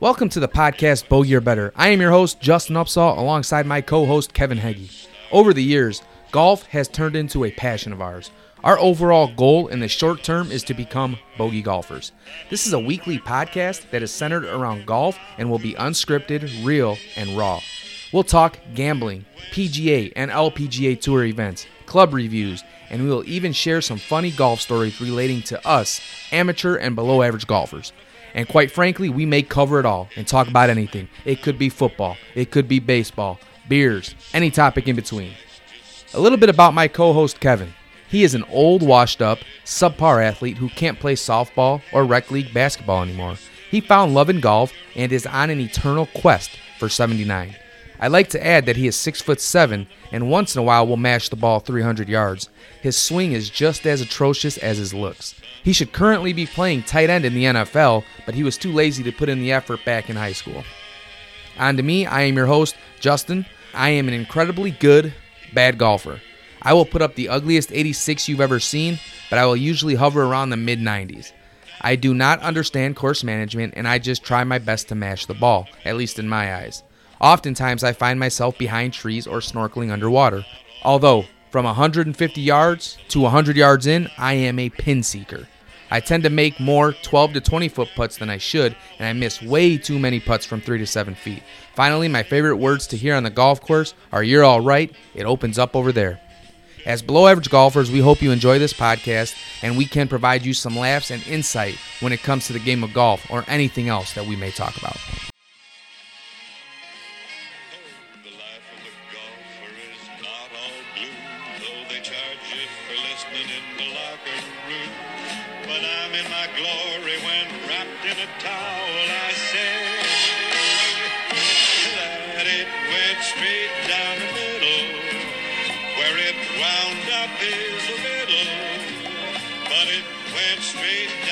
Welcome to the podcast Bogey or Better. I am your host, Justin Upsall, alongside my co host, Kevin Heggie. Over the years, golf has turned into a passion of ours. Our overall goal in the short term is to become bogey golfers. This is a weekly podcast that is centered around golf and will be unscripted, real, and raw. We'll talk gambling, PGA and LPGA Tour events, club reviews, and we will even share some funny golf stories relating to us, amateur and below average golfers. And quite frankly, we may cover it all and talk about anything. It could be football, it could be baseball, beers, any topic in between. A little bit about my co host, Kevin. He is an old, washed up, subpar athlete who can't play softball or rec league basketball anymore. He found love in golf and is on an eternal quest for 79. I'd like to add that he is 6 foot 7 and once in a while will mash the ball 300 yards. His swing is just as atrocious as his looks. He should currently be playing tight end in the NFL, but he was too lazy to put in the effort back in high school. On to me, I am your host, Justin. I am an incredibly good, bad golfer. I will put up the ugliest 86 you've ever seen, but I will usually hover around the mid 90s. I do not understand course management and I just try my best to mash the ball, at least in my eyes. Oftentimes, I find myself behind trees or snorkeling underwater. Although, from 150 yards to 100 yards in, I am a pin seeker. I tend to make more 12 to 20 foot putts than I should, and I miss way too many putts from 3 to 7 feet. Finally, my favorite words to hear on the golf course are You're all right, it opens up over there. As below average golfers, we hope you enjoy this podcast and we can provide you some laughs and insight when it comes to the game of golf or anything else that we may talk about. You for listening in the locker room. But I'm in my glory when wrapped in a towel, I say that it went straight down the middle. Where it wound up is a riddle, but it went straight